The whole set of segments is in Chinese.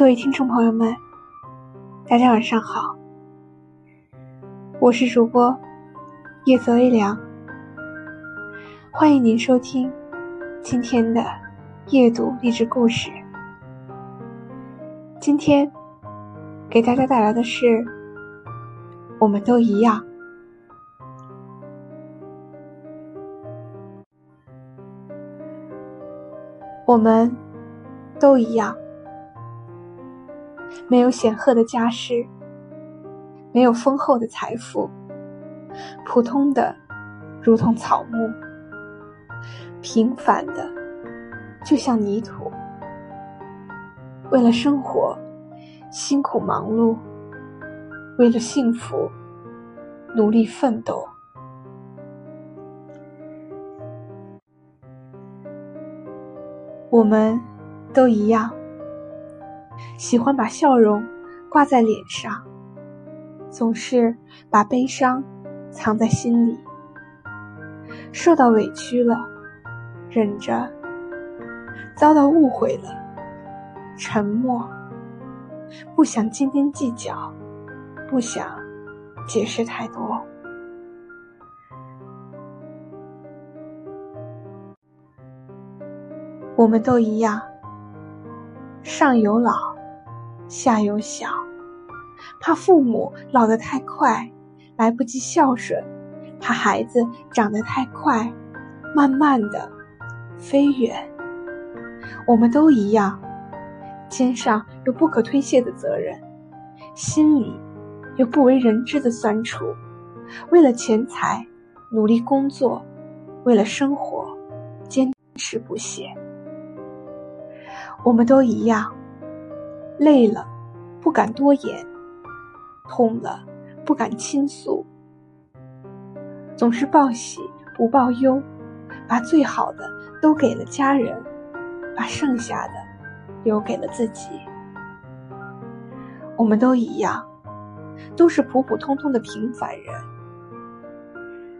各位听众朋友们，大家晚上好，我是主播叶泽微凉，欢迎您收听今天的夜读励志故事。今天给大家带来的是，我们都一样，我们都一样。没有显赫的家世，没有丰厚的财富，普通的如同草木，平凡的就像泥土。为了生活，辛苦忙碌；为了幸福，努力奋斗。我们都一样。喜欢把笑容挂在脸上，总是把悲伤藏在心里。受到委屈了，忍着；遭到误会了，沉默。不想斤斤计较，不想解释太多。我们都一样。上有老，下有小，怕父母老得太快，来不及孝顺；怕孩子长得太快，慢慢的飞远。我们都一样，肩上有不可推卸的责任，心里有不为人知的酸楚。为了钱财努力工作，为了生活坚持不懈。我们都一样，累了不敢多言，痛了不敢倾诉，总是报喜不报忧，把最好的都给了家人，把剩下的留给了自己。我们都一样，都是普普通通的平凡人，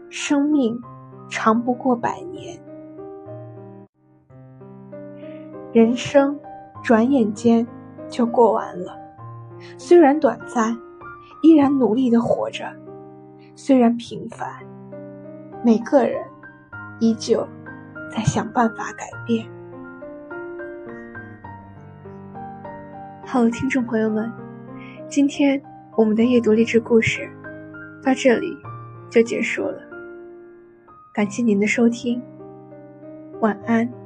生命长不过百年。人生转眼间就过完了，虽然短暂，依然努力的活着；虽然平凡，每个人依旧在想办法改变。好了，听众朋友们，今天我们的阅读励志故事到这里就结束了，感谢您的收听，晚安。